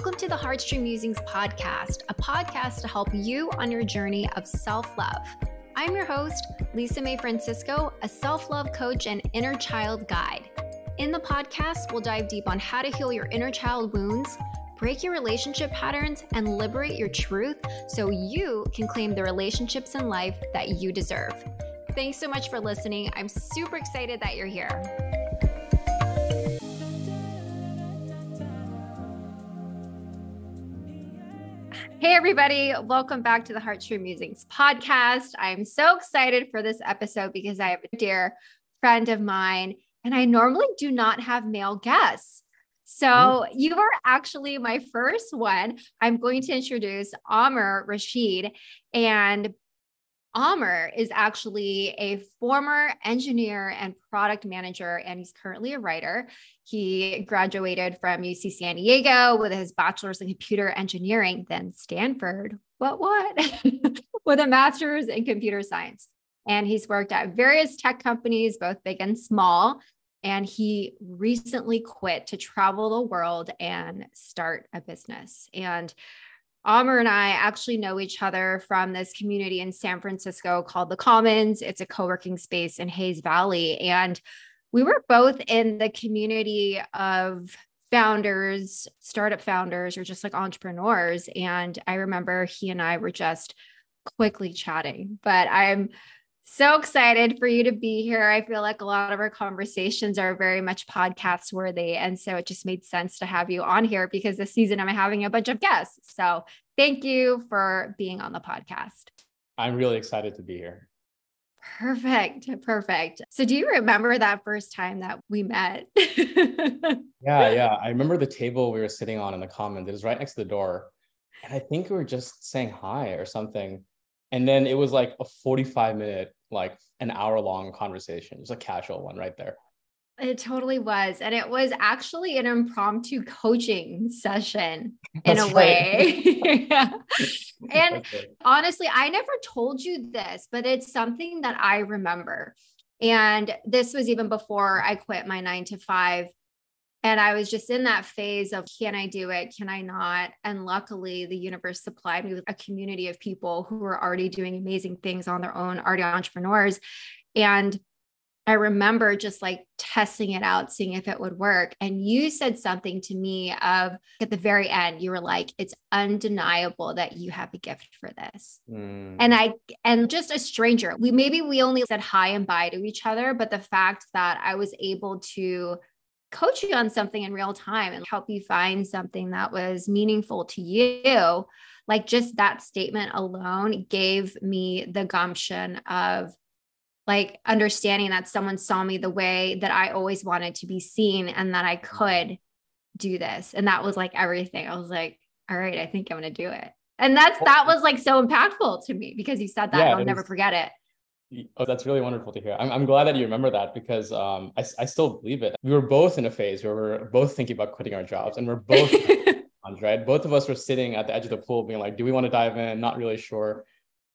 Welcome to the Heartstream Musings podcast, a podcast to help you on your journey of self love. I'm your host, Lisa May Francisco, a self love coach and inner child guide. In the podcast, we'll dive deep on how to heal your inner child wounds, break your relationship patterns, and liberate your truth so you can claim the relationships in life that you deserve. Thanks so much for listening. I'm super excited that you're here. Hey, everybody. Welcome back to the Heartstream Musings podcast. I'm so excited for this episode because I have a dear friend of mine, and I normally do not have male guests. So mm-hmm. you are actually my first one. I'm going to introduce Aamir Rasheed. And Aamir is actually a former engineer and product manager, and he's currently a writer. He graduated from UC San Diego with his bachelor's in computer engineering, then Stanford, what, what, with a master's in computer science. And he's worked at various tech companies, both big and small. And he recently quit to travel the world and start a business. And Aamir and I actually know each other from this community in San Francisco called The Commons. It's a co working space in Hayes Valley. And we were both in the community of founders, startup founders, or just like entrepreneurs. And I remember he and I were just quickly chatting. But I'm so excited for you to be here. I feel like a lot of our conversations are very much podcast worthy. And so it just made sense to have you on here because this season I'm having a bunch of guests. So thank you for being on the podcast. I'm really excited to be here. Perfect. Perfect. So do you remember that first time that we met? yeah, yeah. I remember the table we were sitting on in the commons. It was right next to the door. And I think we were just saying hi or something. And then it was like a 45 minute like an hour long conversation. It was a casual one right there. It totally was. And it was actually an impromptu coaching session in That's a way. yeah. And honestly, I never told you this, but it's something that I remember. And this was even before I quit my nine to five and I was just in that phase of can I do it? Can I not? And luckily, the universe supplied me with a community of people who were already doing amazing things on their own, already entrepreneurs. And I remember just like testing it out, seeing if it would work. And you said something to me of at the very end, you were like, it's undeniable that you have a gift for this. Mm. And I, and just a stranger, we maybe we only said hi and bye to each other, but the fact that I was able to coach you on something in real time and help you find something that was meaningful to you, like just that statement alone gave me the gumption of like understanding that someone saw me the way that I always wanted to be seen and that I could do this. And that was like everything. I was like, all right, I think I'm going to do it. And that's that was like so impactful to me because you said that yeah, I'll never forget it. Oh, that's really wonderful to hear. I'm, I'm glad that you remember that because um, I, I still believe it. We were both in a phase where we're both thinking about quitting our jobs and we're both, right? Both of us were sitting at the edge of the pool being like, do we want to dive in? Not really sure.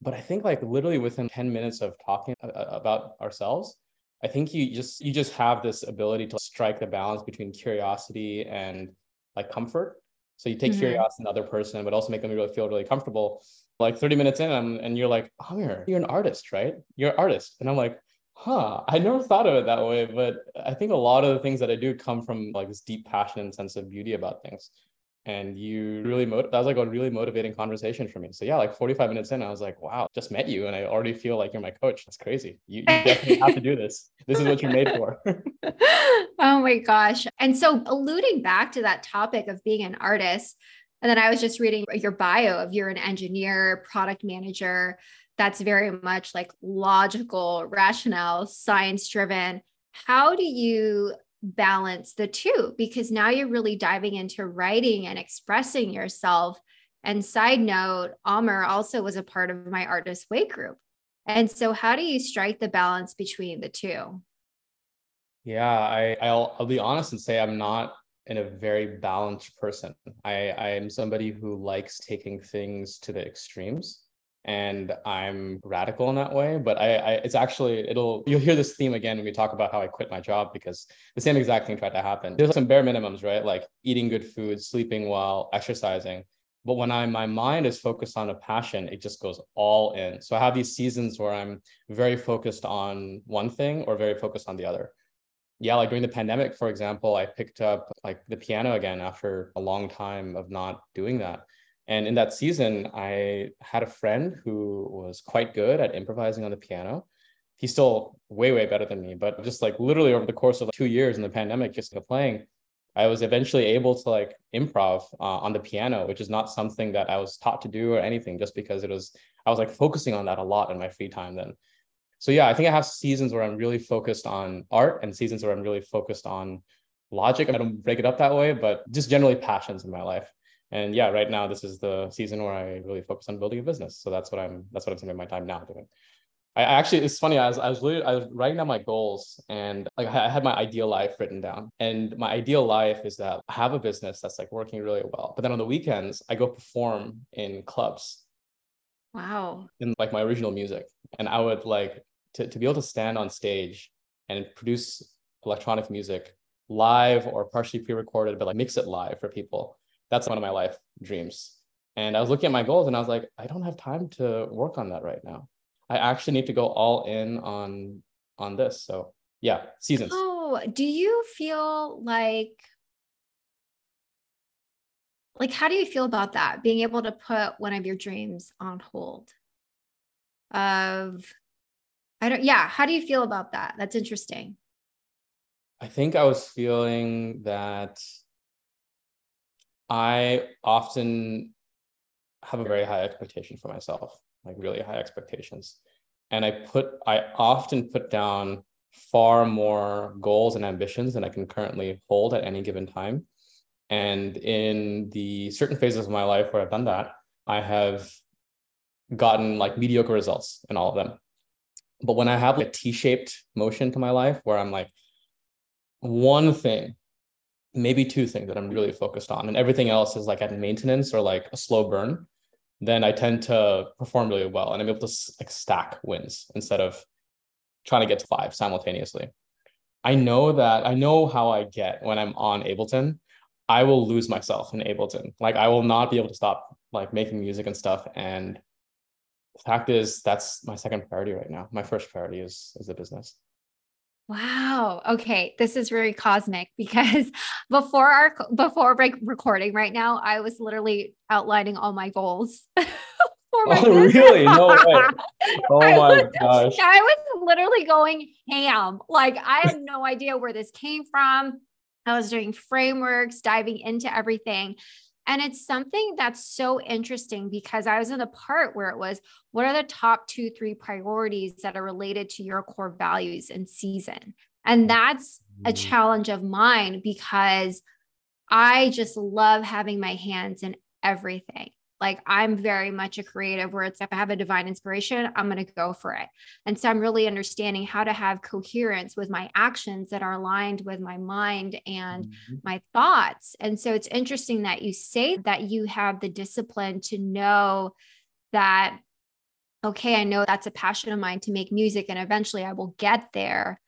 But I think like literally within 10 minutes of talking about ourselves, I think you just you just have this ability to strike the balance between curiosity and like comfort. So you take mm-hmm. curiosity in another person, but also make them really feel really comfortable like 30 minutes in and, you're like Aamir, you're an artist right? You're an artist. And i'm like huh i never thought of it that way but i think a lot of the things that i do come from like this deep passion and sense of beauty about things. And you really mo- that was like a really motivating conversation for me. So yeah like 45 minutes in i was like wow just met you and i already feel like you're my coach. That's crazy. You, you definitely have to do this. This is what you're made for. Oh my gosh. And so alluding back to that topic of being an artist and then I was just reading your bio of you're an engineer, product manager. That's very much like logical, rationale, science driven. How do you balance the two? Because now you're really diving into writing and expressing yourself. And side note, Aamir also was a part of my Artist Way group. And so, how do you strike the balance between the two? Yeah, I, I'll, I'll be honest and say I'm not in a very balanced person. I, I am somebody who likes taking things to the extremes. and I'm radical in that way. But I, I, it's actually it'll you'll hear this theme again when we talk about how I quit my job because the same exact thing tried to happen. There's some bare minimums, right? Like eating good food, sleeping well, exercising. But when I my mind is focused on a passion, it just goes all in. So I have these seasons where I'm very focused on one thing or very focused on the other. Yeah, like during the pandemic, for example, I picked up like the piano again after a long time of not doing that and in that season, I had a friend who was quite good at improvising on the piano. He's still way, way better than me, but just like literally over the course of two years in the pandemic, just playing, I was eventually able to like improv uh, on the piano, which is not something that I was taught to do or anything, just because it was, I was like focusing on that a lot in my free time then. So yeah, I think I have seasons where I'm really focused on art and seasons where I'm really focused on logic. I don't break it up that way, but just generally passions in my life. And yeah right now this is the season where i really focus on building a business. So that's what i'm that's what i'm spending my time now doing. I actually it's funny i was i was i was writing down my goals and like i had my ideal life written down. And my ideal life is that i have a business that's like working really well. But then on the weekends i go perform in clubs. Wow. In like my original music. And i would like to, to be able to stand on stage and produce electronic music live or partially pre-recorded but like mix it live for people that's one of my life dreams. And I was looking at my goals and I was like, I don't have time to work on that right now. I actually need to go all in on on this. So yeah, seasons. Oh, do you feel like like how do you feel about that? Being able to put one of your dreams on hold? Of I don't yeah, how do you feel about that? That's interesting. I think I was feeling that I often have a very high expectation for myself, like really high expectations. And I put, I often put down far more goals and ambitions than I can currently hold at any given time. And in the certain phases of my life where I've done that, I have gotten like mediocre results in all of them. But when I have like a T shaped motion to my life where I'm like, one thing maybe two things that I'm really focused on, and everything else is like at maintenance or like a slow burn, then I tend to perform really well and I'm able to like stack wins instead of trying to get to five simultaneously. I know that I know how I get when I'm on Ableton. I will lose myself in Ableton. Like I will not be able to stop like making music and stuff. And fact is, that's my second priority right now. My first priority is is the business. Wow. Okay. This is very cosmic because before our before like recording right now, I was literally outlining all my goals. Oh, really? No way. Oh my was, gosh. I was literally going ham. Like I had no idea where this came from. I was doing frameworks, diving into everything. And it's something that's so interesting because I was in the part where it was what are the top two, three priorities that are related to your core values and season? And that's a mm. challenge of mine because I just love having my hands in everything. Like I'm very much a creative where it's if I have a divine inspiration, I'm going to go for it. And so I'm really understanding how to have coherence with my actions that are aligned with my mind and mm-hmm. my thoughts. And so it's interesting that you say that you have the discipline to know that, okay, I know that's a passion of mine to make music and eventually I will get there.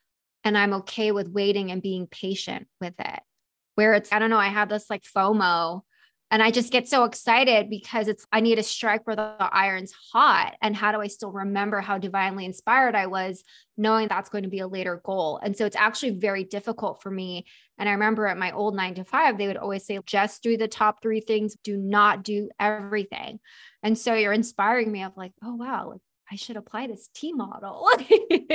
And I'm okay with waiting and being patient with it. Where it's, I don't know, I have this like FOMO and I just get so excited because it's, I need to strike where the iron's hot. And how do I still remember how divinely inspired I was, knowing that's going to be a later goal? And so it's actually very difficult for me. And I remember at my old nine to five, they would always say, just do the top three things, do not do everything. And so you're inspiring me of like, oh, wow, like I should apply this T model.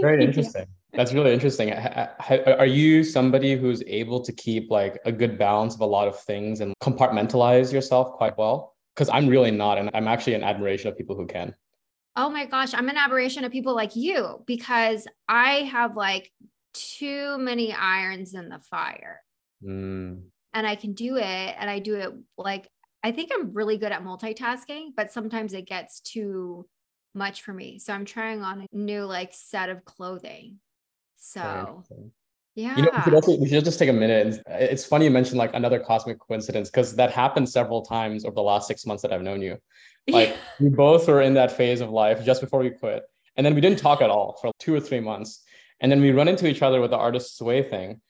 Very interesting. That's really interesting. Are you somebody who's able to keep like a good balance of a lot of things and compartmentalize yourself quite well? Because I'm really not, and I'm actually an admiration of people who can. Oh my gosh, I'm an admiration of people like you because I have like too many irons in the fire. Mm. And I can do it, and I do it like I think I'm really good at multitasking, but sometimes it gets too much for me. So I'm trying on a new like set of clothing. So Yeah. You know, we should also we should just take a minute. Uh, it's funny you mentioned like another cosmic coincidence because that happened several times over the last six months that I've known you. Like we both were in that phase of life just before we quit. And then we didn't talk at all for two or three months. And then we run into each other with the artist's way thing.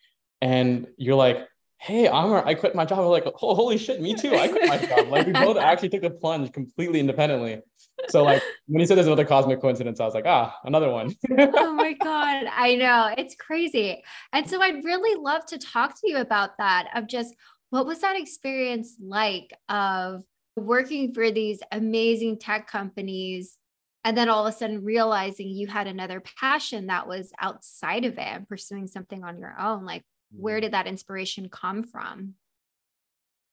And you're like, hey, Aamir, I quit my job. We're like, oh, holy shit, me too. I quit my job. Like we both actually took the plunge completely independently. So like when you said there's another cosmic coincidence, I was like, ah, another one. oh my God. I know. It's crazy. And so I'd really love to talk to you about that of just what was that experience like of working for these amazing tech companies and then all of a sudden realizing you had another passion that was outside of it and pursuing something on your own like where mm. did that inspiration come from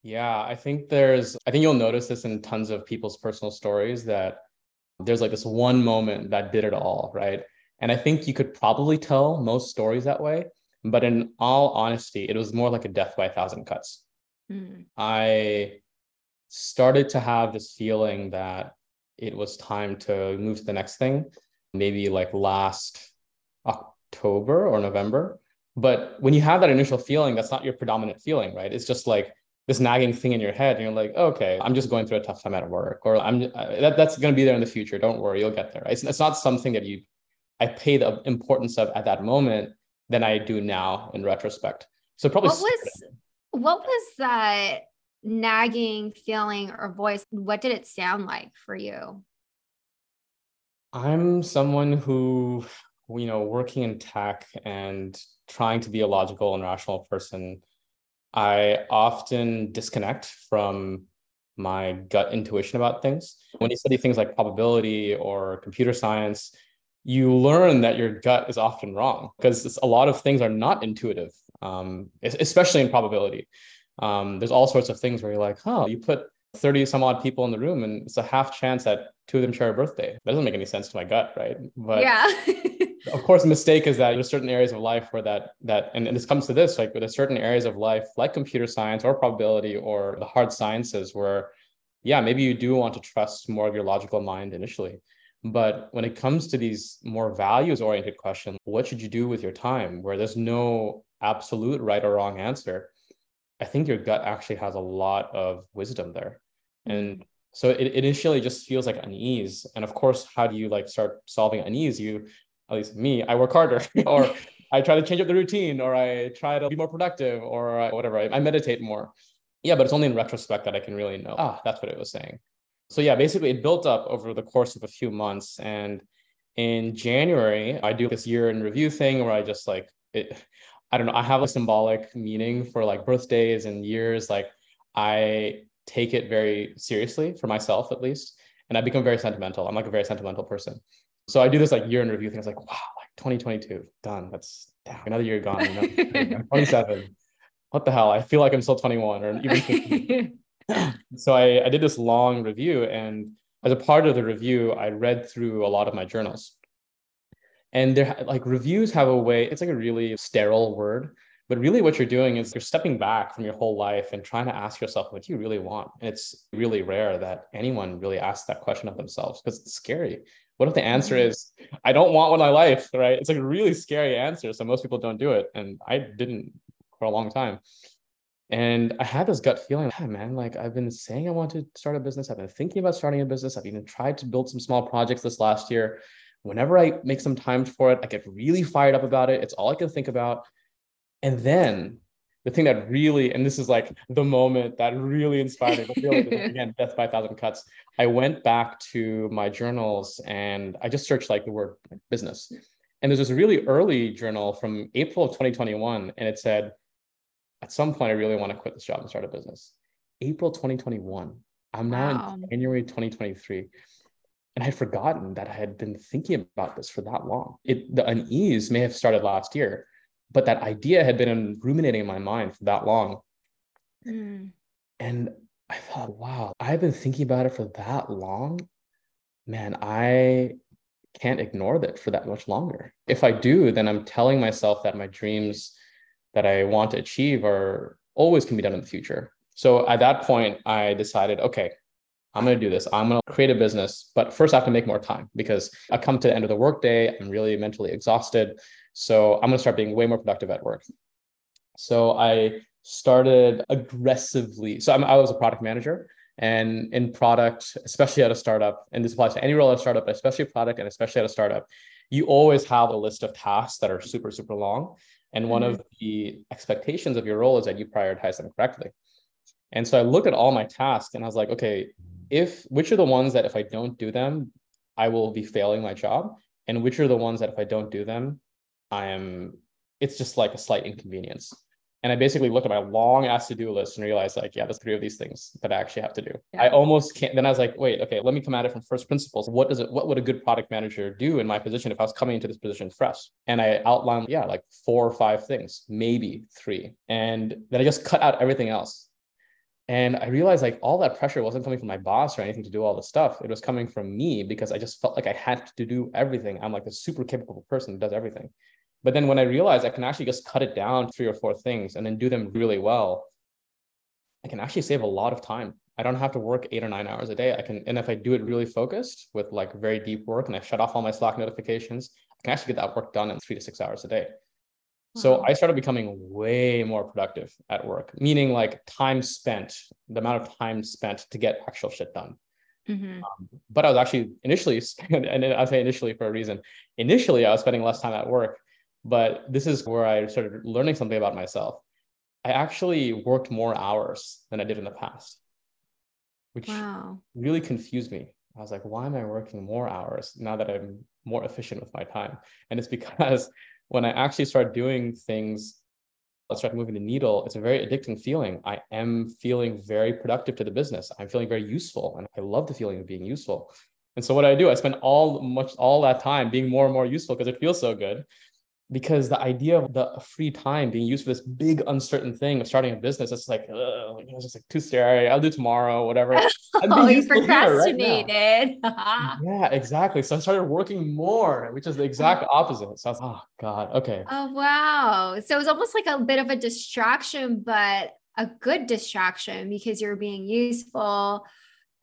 yeah i think there's i think you'll notice this in tons of people's personal stories that there's like this one moment that did it all right and i think you could probably tell most stories that way but in all honesty it was more like a death by a thousand cuts mm. i started to have this feeling that it was time to move to the next thing, maybe like last October or November. But when you have that initial feeling, that's not your predominant feeling, right? It's just like this nagging thing in your head, and you're like, okay, I'm just going through a tough time at work, or I'm uh, that, that's going to be there in the future. Don't worry, you'll get there. It's, it's not something that you I pay the importance of at that moment than I do now in retrospect. So probably what was what was that nagging feeling or voice, what did it sound like for you? I'm someone who, you know, working in tech and trying to be a logical and rational person, I often disconnect from my gut intuition about things. When you study things like probability or computer science, you learn that your gut is often wrong because a lot of things are not intuitive, um, especially in probability. Um, there's all sorts of things where you're like, huh, you put 30 some odd people in the room and it's a half chance that two of them share a birthday. That doesn't make any sense to my gut, right? But yeah. of course, the mistake is that there's certain areas of life where that that and, and this comes to this, like there's certain areas of life like computer science or probability or the hard sciences where yeah, maybe you do want to trust more of your logical mind initially. But when it comes to these more values oriented questions, what should you do with your time where there's no absolute right or wrong answer? I think your gut actually has a lot of wisdom there. And mm. so it initially just feels like unease. And of course, how do you like start solving unease? You, at least me, I work harder or I try to change up the routine or I try to be more productive or whatever. I, I meditate more. Yeah, but it's only in retrospect that I can really know, ah, that's what it was saying. So yeah, basically it built up over the course of a few months. And in January, I do this year in review thing where I just like it, I don't know, I have a symbolic meaning for like birthdays and years. Like I take it very seriously for myself at least. And I become very sentimental. I'm like a very sentimental person. So I do this like year in review thing. It's like, wow, like 2022, done. That's damn, another year gone. I'm 27. What the hell? I feel like I'm still 21 or even so I, I did this long review. And as a part of the review, I read through a lot of my journals. And they're like reviews have a way, it's like a really sterile word, but really what you're doing is you're stepping back from your whole life and trying to ask yourself what do you really want. And it's really rare that anyone really asks that question of themselves because it's scary. What if the answer mm-hmm. is, I don't want one in my life, right? It's like a really scary answer. So most people don't do it. And I didn't for a long time. And I had this gut feeling, ah, man, like I've been saying I want to start a business. I've been thinking about starting a business. I've even tried to build some small projects this last year whenever I make some time for it, I get really fired up about it. It's all I can think about. And then the thing that really, and this is like the moment that really inspired me, like, again, death by a thousand cuts. I went back to my journals and I just searched like the word business. And there's this really early journal from April of 2021. And it said, at some point, I really want to quit this job and start a business. April 2021. I'm now wow. in January 2023 and I had forgotten that I had been thinking about this for that long. It the unease may have started last year, but that idea had been ruminating in my mind for that long. Mm. And I thought, wow, I've been thinking about it for that long. Man, I can't ignore that for that much longer. If I do, then I'm telling myself that my dreams that I want to achieve are always can be done in the future. So at that point, I decided, okay, I'm going to do this. I'm going to create a business, but first I have to make more time because I come to the end of the workday. I'm really mentally exhausted. So I'm going to start being way more productive at work. So I started aggressively. So I'm, I was a product manager and in product, especially at a startup, and this applies to any role at a startup, but especially product and especially at a startup, you always have a list of tasks that are super, super long. And one mm-hmm. of the expectations of your role is that you prioritize them correctly. And so I looked at all my tasks and I was like, okay, if which are the ones that if I don't do them, I will be failing my job, and which are the ones that if I don't do them, I am it's just like a slight inconvenience. And I basically looked at my long ass to do list and realized, like, yeah, there's three of these things that I actually have to do. Yeah. I almost can't. Then I was like, wait, okay, let me come at it from first principles. What does it? What would a good product manager do in my position if I was coming into this position fresh? And I outlined, yeah, like four or five things, maybe three, and then I just cut out everything else. And I realized like all that pressure wasn't coming from my boss or anything to do all the stuff. It was coming from me because I just felt like I had to do everything. I'm like a super capable person who does everything. But then when I realized I can actually just cut it down three or four things and then do them really well, I can actually save a lot of time. I don't have to work eight or nine hours a day. I can, and if I do it really focused with like very deep work and I shut off all my Slack notifications, I can actually get that work done in three to six hours a day. So I started becoming way more productive at work, meaning like time spent, the amount of time spent to get actual shit done. Mm-hmm. Um, but I was actually initially, and I say initially for a reason. Initially, I was spending less time at work, but this is where I started learning something about myself. I actually worked more hours than I did in the past, which wow. really confused me. I was like, why am I working more hours now that I'm more efficient with my time? And it's because when I actually start doing things, I start moving the needle, it's a very addicting feeling. I am feeling very productive to the business. I'm feeling very useful. And I love the feeling of being useful. And so what I do, I spend all much all that time being more and more useful because it feels so good because the idea of the free time being used for this big uncertain thing of starting a business, it's like, it's just like too scary. I'll do tomorrow, whatever. oh, you procrastinated. Right yeah, exactly. So I started working more, which is the exact oh. opposite. So I was, oh God, okay. Oh wow. So it was almost like a bit of a distraction, but a good distraction because you're being useful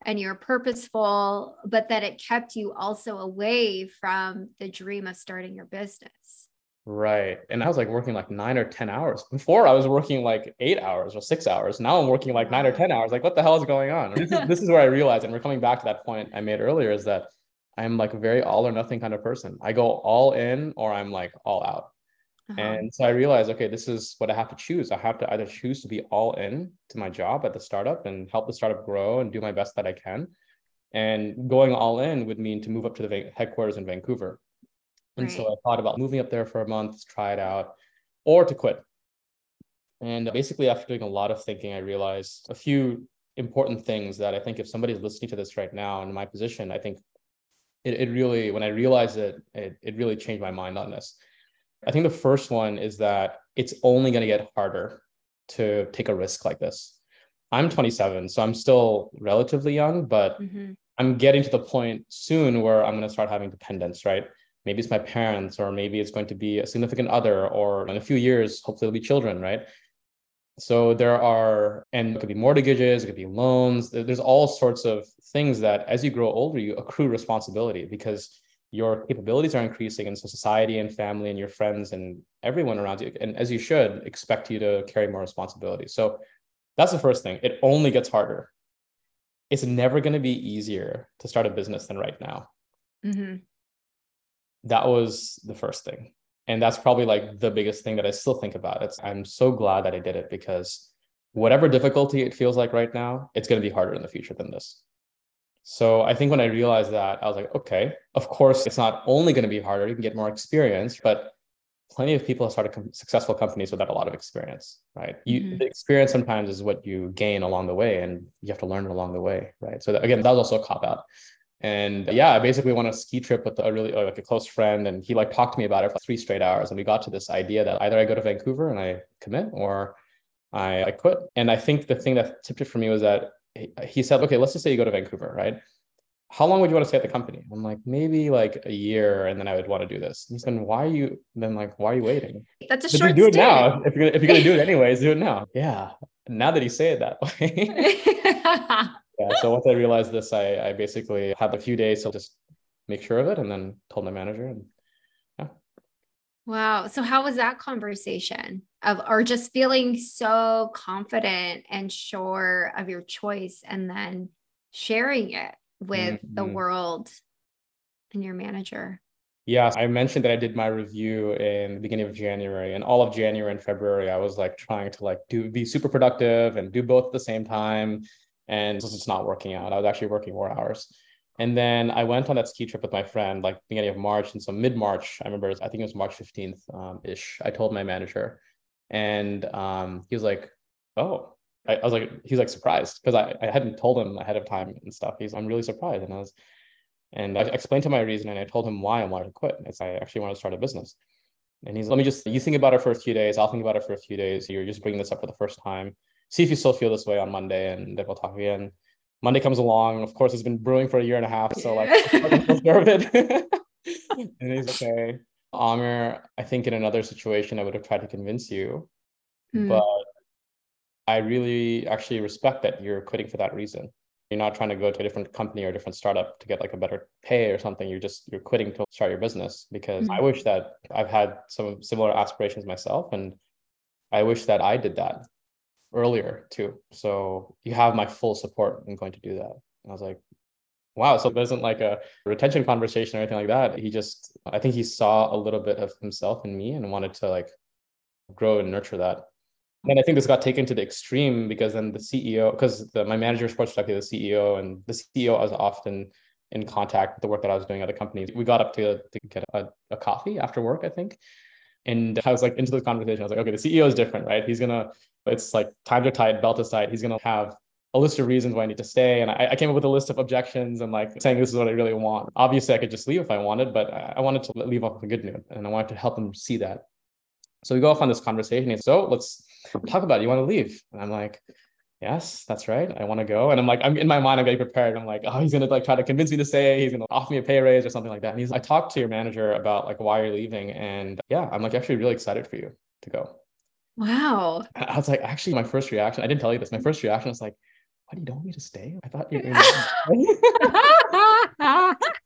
and you're purposeful, but that it kept you also away from the dream of starting your business. Right. And I was like working like nine or 10 hours. Before I was working like eight hours or six hours. Now I'm working like nine or 10 hours. Like, what the hell is going on? This is, this is where I realized, and we're coming back to that point I made earlier, is that I'm like a very all or nothing kind of person. I go all in or I'm like all out. Uh-huh. And so I realized, okay, this is what I have to choose. I have to either choose to be all in to my job at the startup and help the startup grow and do my best that I can. And going all in would mean to move up to the headquarters in Vancouver and right. so I thought about moving up there for a month, try it out, or to quit. And basically, after doing a lot of thinking, I realized a few important things that I think if somebody's listening to this right now in my position, I think it, it really, when I realized it, it, it really changed my mind on this. I think the first one is that it's only going to get harder to take a risk like this. I'm 27, so I'm still relatively young, but mm-hmm. I'm getting to the point soon where I'm going to start having dependents, right? Maybe it's my parents or maybe it's going to be a significant other or in a few years hopefully it'll be children right? So there are and it could be mortgages it could be loans there's all sorts of things that as you grow older you accrue responsibility because your capabilities are increasing and so society and family and your friends and everyone around you and as you should expect you to carry more responsibility. So that's the first thing. It only gets harder. It's never going to be easier to start a business than right now. Mm-hmm that was the first thing. And that's probably like the biggest thing that i still think about. It's i'm so glad that i did it because whatever difficulty it feels like right now it's going to be harder in the future than this. So i think when i realized that i was like okay of course it's not only going to be harder you can get more experience but plenty of people have started com- successful companies without a lot of experience right? You mm-hmm. the experience sometimes is what you gain along the way and you have to learn it along the way right? So that, again that was also a cop out and yeah, I basically went on a ski trip with a really uh, like a close friend, and he like talked to me about it for three straight hours. And we got to this idea that either I go to Vancouver and I commit, or I, I quit. And I think the thing that tipped it for me was that he, said, "Okay, let's just say you go to Vancouver, right? How long would you want to stay at the company?" I'm like, maybe like a year, and then I would want to do this. And he said, "Why are you then like why are you waiting?" That's a short. Do it now if you're gonna, if you're gonna do it anyways. Do it now. Yeah, now that you say it that way. yeah. So once I realized this, I, I basically had a few days to just make sure of it and then told my manager and yeah. Wow. So how was that conversation of or just feeling so confident and sure of your choice and then sharing it with mm-hmm. the world and your manager? Yeah, I mentioned that I did my review in the beginning of January, and all of January and February, I was like trying to like do be super productive and do both at the same time, and it's just not working out. I was actually working more hours, and then I went on that ski trip with my friend like beginning of March, and so mid March, I remember I think it was March fifteenth um, ish. I told my manager, and um, he was like, "Oh." I, I was like, he's like surprised because I, I hadn't told him ahead of time and stuff. He's, I'm really surprised. And I was, and I explained to him my reason and I told him why I wanted to quit. It's I actually want to start a business. And he's let me just you think about it for a few days. I'll think about it for a few days. You're just bringing this up for the first time. See if you still feel this way on Monday, and then we'll talk again. Monday comes along. Of course, it's been brewing for a year and a half. So like and he's okay. Aamir, I think in another situation I would have tried to convince you, mm. but I really actually respect that you're quitting for that reason. You're not trying to go to a different company or a different startup to get like a better pay or something. You're just you're quitting to start your business because mm-hmm. I wish that I've had some similar aspirations myself and I wish that I did that earlier too. So you have my full support in going to do that. And I was like, wow. So it wasn't like a retention conversation or anything like that. He just I think he saw a little bit of himself in me and wanted to like grow and nurture that. And I think this got taken to the extreme because then the CEO, because my manager reports directly to the CEO, and the CEO was often in contact with the work that I was doing at the company. We got up to, to get a, a coffee after work, I think. And I was like into the conversation. I was like, okay, the CEO is different, right? He's gonna, it's like times are tight, belt is tight. He's gonna have a list of reasons why I need to stay. And I, I, came up with a list of objections and like saying this is what I really want. Obviously, I could just leave if I wanted, but I wanted to leave off with a good note and I wanted to help them see that. So we go off on this conversation. He's so let's talk about it. You want to leave? And I'm like, yes, that's right. I want to go. And I'm like, I'm in my mind, I'm getting prepared. I'm like, oh, he's gonna like try to convince me to stay. He's gonna offer me a pay raise or something like that. And he's, I talked to your manager about like why you're leaving, and yeah, I'm like actually really excited for you to go. Wow. I was like, actually, my first reaction, I didn't tell you this. My first reaction was like, why do you don't want me to stay? I thought you.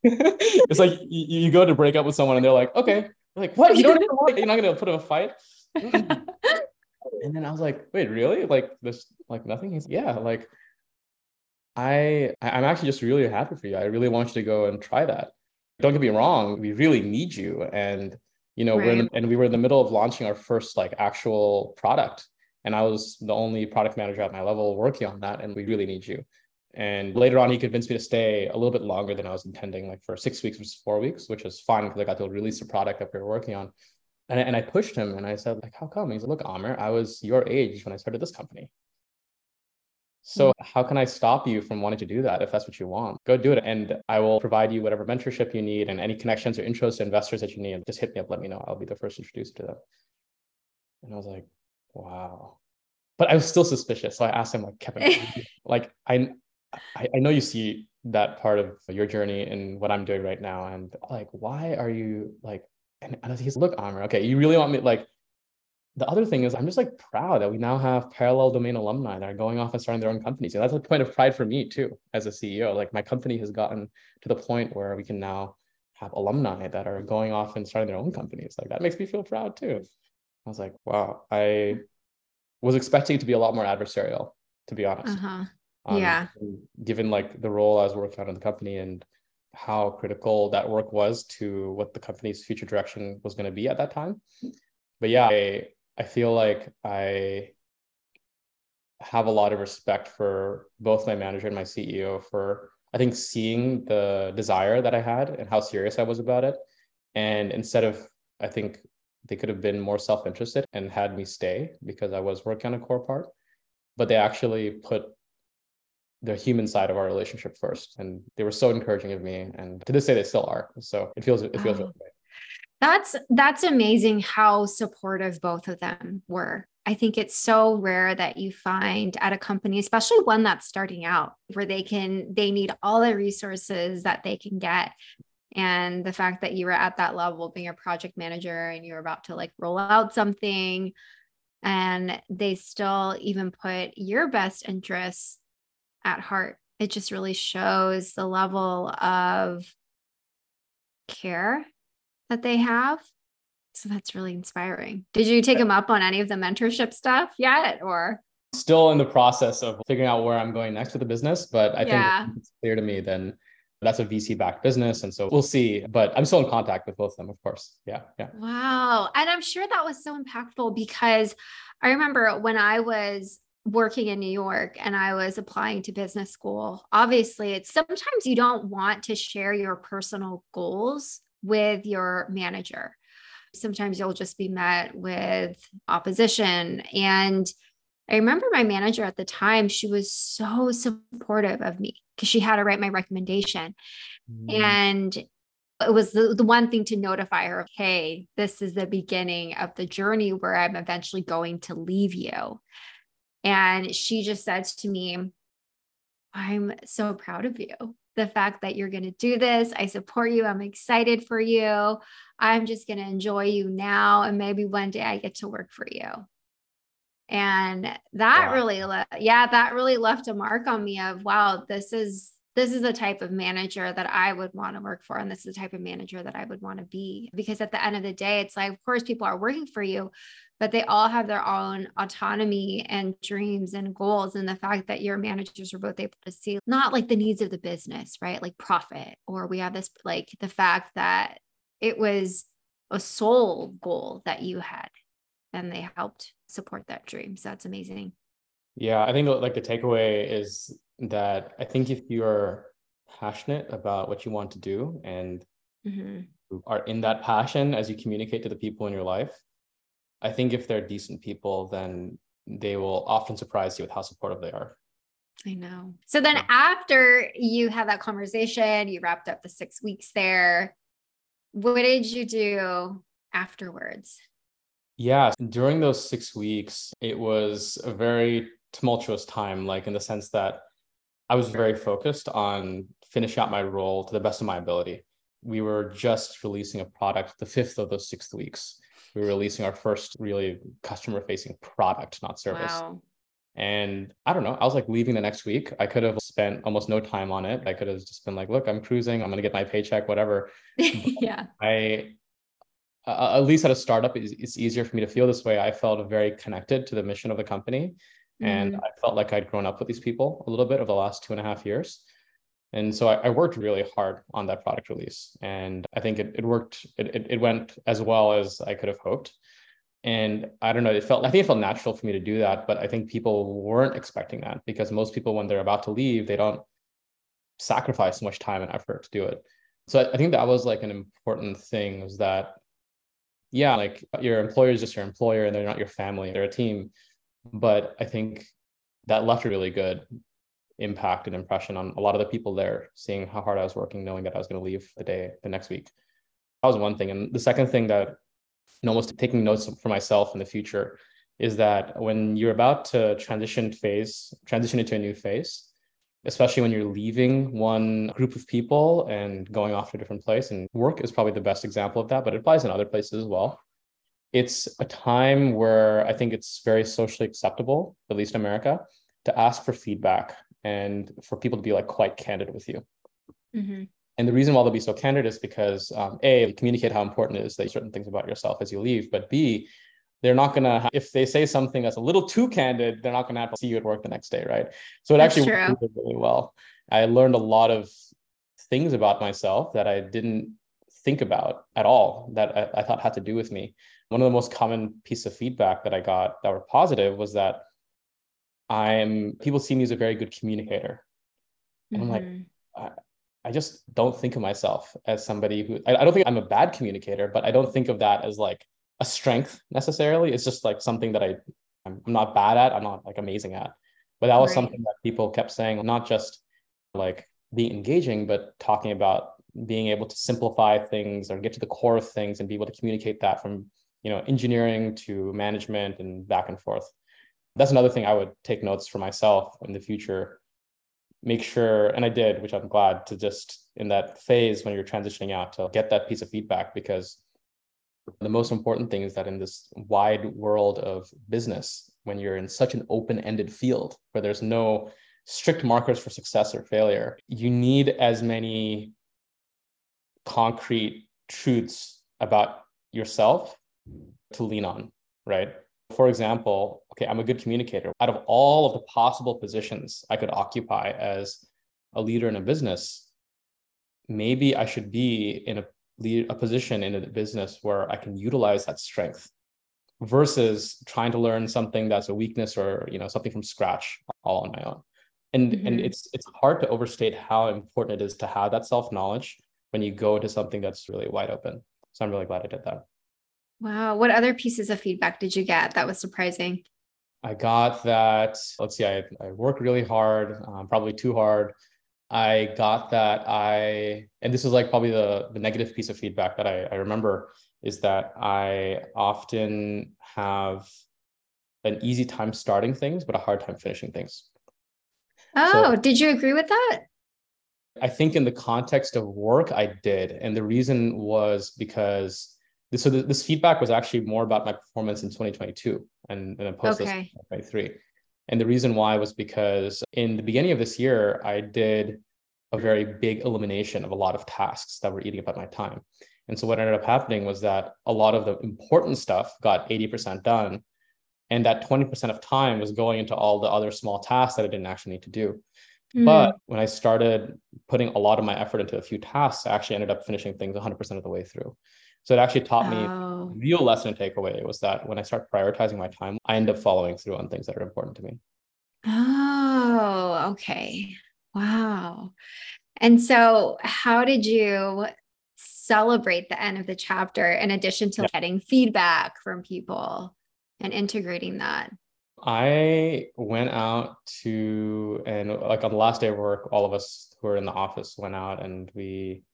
it's like you, you go to break up with someone and they're like, okay, like, what? You don't even want, you're not gonna put up a fight? and then I was like, wait, really? Like this, like nothing? He's yeah, like I I'm actually just really happy for you. I really want you to go and try that. Don't get me wrong, we really need you. And you know, right. we're the, and we were in the middle of launching our first like actual product. And I was the only product manager at my level working on that, and we really need you. And later on, he convinced me to stay a little bit longer than I was intending, like for six weeks versus four weeks, which was fun because I got to release the product that we were working on. And I, and I pushed him and I said, like, how come? He said, look, Aamir, I was your age when I started this company. So mm-hmm. how can I stop you from wanting to do that if that's what you want? Go do it. And I will provide you whatever mentorship you need and any connections or intros to investors that you need. Just hit me up, let me know. I'll be the first introduced to them. And I was like, wow. But I was still suspicious. So I asked him, like, Kevin, like I I, I know you see that part of your journey and what I'm doing right now. And like, why are you like, and, and he's look, Aamir, okay, you really want me like the other thing is I'm just like proud that we now have parallel domain alumni that are going off and starting their own companies. And that's a point of pride for me too, as a CEO. Like my company has gotten to the point where we can now have alumni that are going off and starting their own companies. Like that makes me feel proud too. I was like, wow, I was expecting to be a lot more adversarial, to be honest. Uh-huh. Um, yeah. Given like the role I was working on in the company and how critical that work was to what the company's future direction was going to be at that time. But yeah, I, I feel like I have a lot of respect for both my manager and my CEO for I think seeing the desire that I had and how serious I was about it. And instead of I think they could have been more self-interested and had me stay because I was working on a core part, but they actually put the human side of our relationship first. And they were so encouraging of me. And to this day, they still are. So it feels, it feels oh. really great. That's that's amazing how supportive both of them were. I think it's so rare that you find at a company, especially one that's starting out, where they can they need all the resources that they can get. And the fact that you were at that level being a project manager and you're about to like roll out something and they still even put your best interests at heart. It just really shows the level of care that they have. So that's really inspiring. Did you take them up on any of the mentorship stuff yet or? Still in the process of figuring out where I'm going next with the business, but I yeah. think it's clear to me then that's a VC backed business. And so we'll see. But I'm still in contact with both of them, of course. Yeah. Yeah. Wow. And I'm sure that was so impactful because I remember when I was working in New York and I was applying to business school, obviously, it's sometimes you don't want to share your personal goals with your manager. Sometimes you'll just be met with opposition. And I remember my manager at the time, she was so supportive of me because she had to write my recommendation. Mm. And it was the, the one thing to notify her, hey, this is the beginning of the journey where I'm eventually going to leave you. And she just said to me, I'm so proud of you. The fact that you're going to do this, I support you. I'm excited for you. I'm just going to enjoy you now. And maybe one day I get to work for you. And that wow. really, le- yeah, that really left a mark on me of, wow, this is this is the type of manager that I would want to work for. And this is the type of manager that I would want to be. Because at the end of the day, it's like, of course, people are working for you, but they all have their own autonomy and dreams and goals. And the fact that your managers are both able to see not like the needs of the business, right? Like profit, or we have this like the fact that it was a soul goal that you had and they helped support that dream. So that's amazing. Yeah, I think like the takeaway is that I think if you're passionate about what you want to do and mm-hmm. are in that passion as you communicate to the people in your life, I think if they're decent people, then they will often surprise you with how supportive they are. I know. So then after you had that conversation, you wrapped up the six weeks there. What did you do afterwards? Yeah, during those six weeks, it was a very tumultuous time, like in the sense that I was very focused on finishing out my role to the best of my ability. We were just releasing a product the fifth of those six weeks. We were releasing our first really customer facing product, not service. Wow. And I don't know, I was like leaving the next week. I could have spent almost no time on it. I could have just been like, look, I'm cruising. I'm going to get my paycheck, whatever. yeah. I, uh, at least at a startup, it's, it's easier for me to feel this way. I felt very connected to the mission of the company. And mm-hmm. I felt like I'd grown up with these people a little bit over the last two and a half years. And so I, I worked really hard on that product release. And I think it, it worked, it, it, went as well as I could have hoped. And I don't know, it felt, I think it felt natural for me to do that, but I think people weren't expecting that because most people, when they're about to leave, they don't sacrifice much time and effort to do it. So I think that was like an important thing was that, yeah, like your employer is just your employer and they're not your family, they're a team but I think that left really good impact and impression on a lot of the people there, seeing how hard I was working, knowing that I was going to leave the day the next week. That was one thing. And the second thing that almost taking notes for myself in the future is that when you're about to transition phase, transition into a new phase, especially when you're leaving one group of people and going off to a different place, and work is probably the best example of that, but it applies in other places as well it's a time where I think it's very socially acceptable, at least in America, to ask for feedback and for people to be like quite candid with you. Mm-hmm. And the reason why they'll be so candid is because um, a communicate how important it is that certain things about yourself as you leave, but b they're not gonna ha- if they say something that's a little too candid, they're not gonna have to see you at work the next day, right? So it that's actually worked really well. I learned a lot of things about myself that I didn't think about at all that I, I thought had to do with me one of the most common piece of feedback that I got that were positive was that I'm people see me as a very good communicator. And mm-hmm. I'm like, mm-hmm. I, I, just don't think of myself as somebody who I, I, don't think I'm a bad communicator, but I don't think of that as like a strength necessarily. It's just like something that I I'm not bad at, I'm not like amazing at. But that was right. something that people kept saying, not just like being engaging, but talking about being able to simplify things or get to the core of things and be able to communicate that from you know engineering to management and back and forth that's another thing i would take notes for myself in the future make sure and i did which i'm glad to just in that phase when you're transitioning out to get that piece of feedback because The most important thing is that in this wide world of business, when you're in such an open ended field where there's no strict markers for success or failure, you need as many concrete truths about yourself to lean on, right? For example, okay, I'm a good communicator. Out of all of the possible positions I could occupy as a leader in a business, maybe I should be in a lead, a position in a business where I can utilize that strength versus trying to learn something that's a weakness or you know something from scratch all on my own. And mm-hmm. and it's it's hard to overstate how important it is to have that self knowledge when you go into something that's really wide open. So I'm really glad I did that. Wow. What other pieces of feedback did you get that was surprising? I got that, let's see, I, I work really hard, um, probably too hard. I got that I, and this is like probably the, the negative piece of feedback that I, I remember is that I often have an easy time starting things, but a hard time finishing things. Oh, so, did you agree with that? I think in the context of work, I did. And the reason was because this, so this feedback was actually more about my performance in 2022 and, and post okay. 2023. And the reason why was because in the beginning of this year, I did a very big elimination of a lot of tasks that were eating up at my time. And so what ended up happening was that a lot of the important stuff got 80% done. And that 20% of time was going into all the other small tasks that I didn't actually need to do. Mm. But when I started putting a lot of my effort into a few tasks, I actually ended up finishing things 100% of the way through. So it actually taught me oh. real lesson to takeaway was that when I start prioritizing my time, I end up following through on things that are important to me. Oh, okay. Wow. And so, how did you celebrate the end of the chapter in addition to yeah. getting feedback from people and integrating that? I went out to, and like on the last day of work, all of us who were in the office went out and we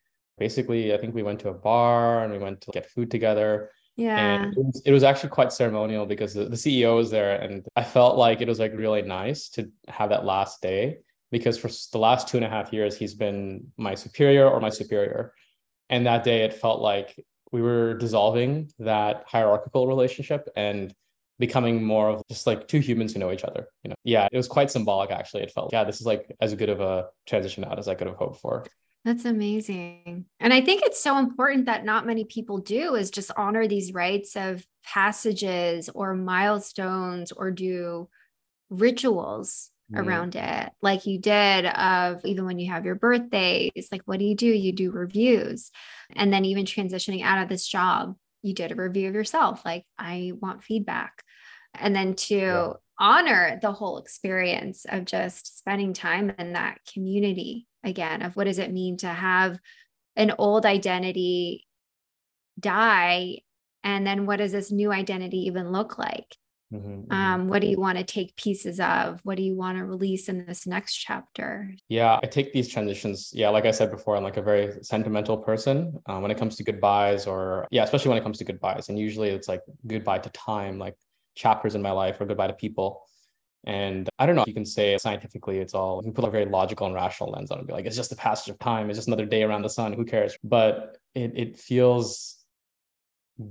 basically, I think we went to a bar and we went to get food together. Yeah. And it was, it was actually quite ceremonial because the, the CEO was there and I felt like it was like really nice to have that last day because for the last two and a half years, he's been my superior or my superior. And that day it felt like we were dissolving that hierarchical relationship and becoming more of just like two humans who know each other you know yeah it was quite symbolic actually it felt yeah this is like as good of a transition out as i could have hoped for that's amazing. And i think it's so important that not many people do is just honor these rites of passages or milestones or do rituals around it like you did of even when you have your birthdays like what do you do? You do reviews. And then even transitioning out of this job you did a review of yourself like i want feedback. And then to yeah. Honor the whole experience of just spending time in that community again of what does it mean to have an old identity die? And then what does this new identity even look like? Mm-hmm, mm-hmm. um, what do you want to take pieces of? What do you want to release in this next chapter? Yeah i take these transitions yeah like i said before i'm like a very sentimental person uh, when it comes to goodbyes or yeah especially when it comes to goodbyes and usually it's like goodbye to time like chapters in my life or goodbye to people. And I don't know if you can say scientifically, it's all, you can put a very logical and rational lens on it. and Be like, it's just a passage of time. It's just another day around the sun. Who cares? But it, it feels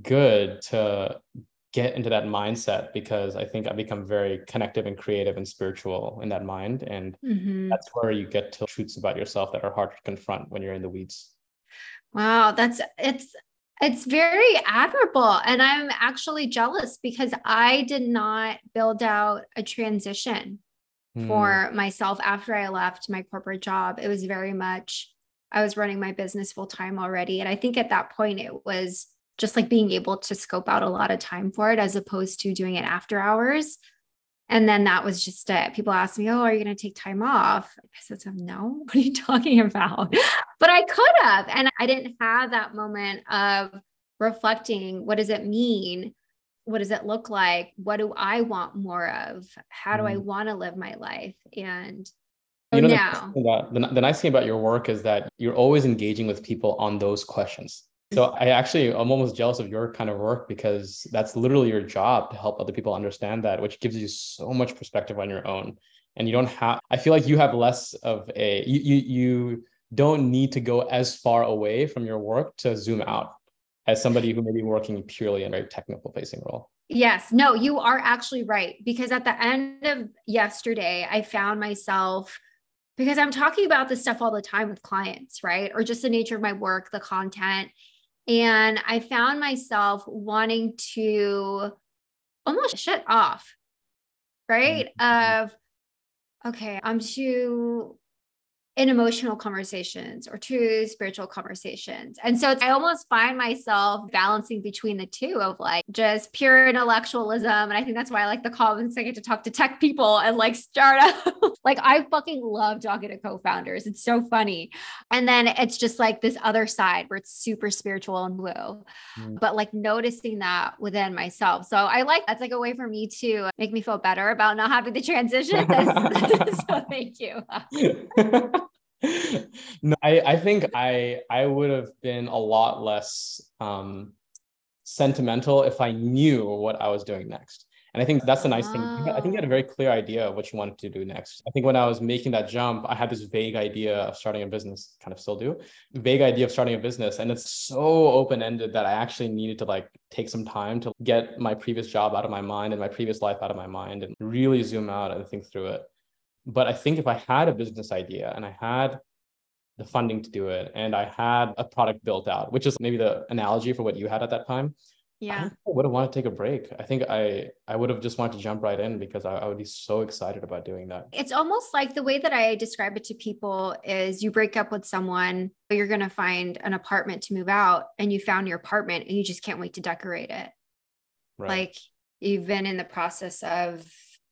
good to get into that mindset because I think I become very connective and creative and spiritual in that mind. And mm-hmm. that's where you get to truths about yourself that are hard to confront when you're in the weeds. Wow, that's it's it's very admirable. And I'm actually jealous because I did not build out a transition mm. for myself after I left my corporate job. It was very much, I was running my business full time already. And I think at that point, it was just like being able to scope out a lot of time for it as opposed to doing it after hours. And then that was just it. People asked me, Oh, are you going to take time off? I said, No, what are you talking about? but I could have. And I didn't have that moment of reflecting what does it mean? What does it look like? What do I want more of? How do mm. I want to live my life? And you know, now, the, the nice thing about your work is that you're always engaging with people on those questions. So I actually I'm almost jealous of your kind of work because that's literally your job to help other people understand that, which gives you so much perspective on your own. And you don't have I feel like you have less of a you you, you don't need to go as far away from your work to zoom out. as somebody who may be working purely in a technical facing role. Yes, no, you are actually right. Because at the end of yesterday, I found myself because I'm talking about this stuff all the time with clients, right? Or just the nature of my work, the content. And I found myself wanting to almost shut off, right? Mm-hmm. Of, okay, I'm too in emotional conversations or two spiritual conversations. And so I almost find myself balancing between the two of like just pure intellectualism. And I think that's why I like the comments. I get to talk to tech people and like startup. like I fucking love talking to co-founders. It's so funny. And then it's just like this other side where it's super spiritual and woo, mm. but like noticing that within myself. So I like that's like a way for me to make me feel better about not having the transition. so thank you. no, I, I think I I would have been a lot less um, sentimental if I knew what I was doing next. And I think that's the nice thing. I think you had a very clear idea of what you wanted to do next. I think when I was making that jump, I had this vague idea of starting a business, kind of still do, vague idea of starting a business. And it's so open ended that I actually needed to like take some time to get my previous job out of my mind and my previous life out of my mind and really zoom out and think through it. But I think if I had a business idea and I had the funding to do it and I had a product built out, which is maybe the analogy for what you had at that time. Yeah. I, would have wanted to take a break. I think I I would have just wanted to jump right in because I, I would be so excited about doing that. It's almost like the way that I describe it to people is you break up with someone, but you're gonna find an apartment to move out, and you found your apartment and you just can't wait to decorate it. Right. Like you've been in the process of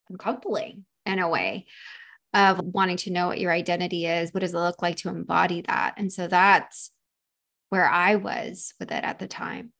uncoupling in a way of wanting to know what your identity is. What does it look like to embody that? And so that's where I was with it at the time.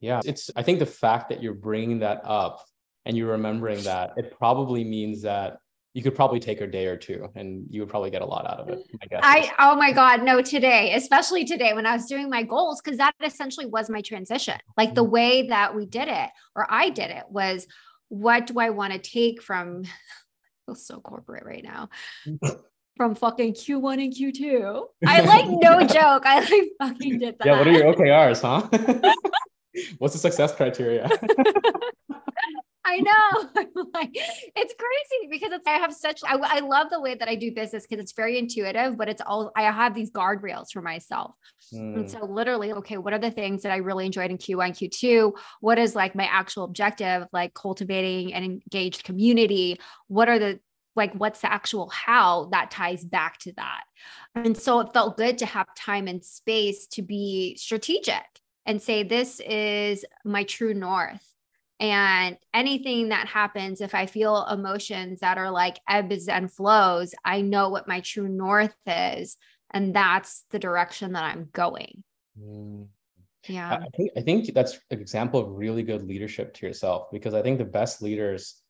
Yeah, it's, I think the fact that you're bringing that up and you're remembering that, it probably means that you could probably take a day or two and you would probably get a lot out of it. I guess. I, oh my God, no, today, especially today when I was doing my goals, because that essentially was my transition. Like the mm-hmm. way that we did it, or I did it, was what do I want to take from feel so corporate right now. From fucking Q1 and Q2. I like no joke. I like fucking did that. Yeah, what are your OKRs, huh? What's the success criteria? I know. like, it's crazy because it's, I have such, I, I love the way that I do business because it's very intuitive, but it's all, I have these guardrails for myself. Mm. And so literally, okay, what are the things that I really enjoyed in Q1, Q2? What is like my actual objective, like cultivating an engaged community? What are the, like, what's the actual how that ties back to that? And so it felt good to have time and space to be strategic and say, this is my true north and anything that happens, if I feel emotions that are like ebbs and flows, I know what my true north is. And that's the direction that I'm going. Mm. Yeah. I think, I think that's an example of really good leadership to yourself because I think the best leaders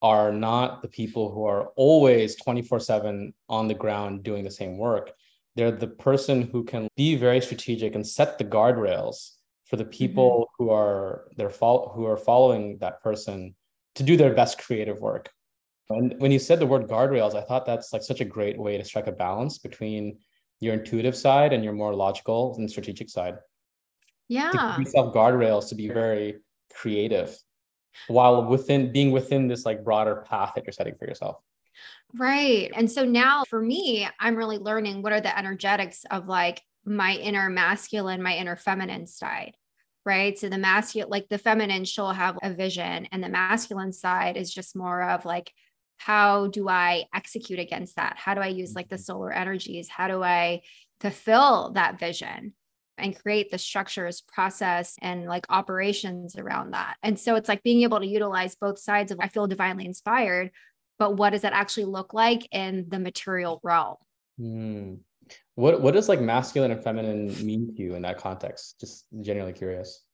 are not the people who are always 24 7 on the ground doing the same work. They're the person who can be very strategic and set the guardrails for the people mm-hmm. who are they're fol- who are following that person to do their best creative work. And when you said the word guardrails, I thought that's like such a great way to strike a balance between your intuitive side and your more logical and strategic side. Yeah. To yourself guardrails to be very creative while within being within this like broader path that you're setting for yourself. Right. And so now for me, I'm really learning what are the energetics of like my inner masculine, my inner feminine side, right? So the masculine, like the feminine, she'll have a vision, and the masculine side is just more of like, how do I execute against that? How do I use like the mm-hmm. solar energies? How do I fulfill that vision? and create the structures, process, and like operations around that. And so it's like being able to utilize both sides of I feel divinely inspired, but what does that actually look like in the material realm? Mm. What what does like masculine and feminine mean to you in that context? Just genuinely curious.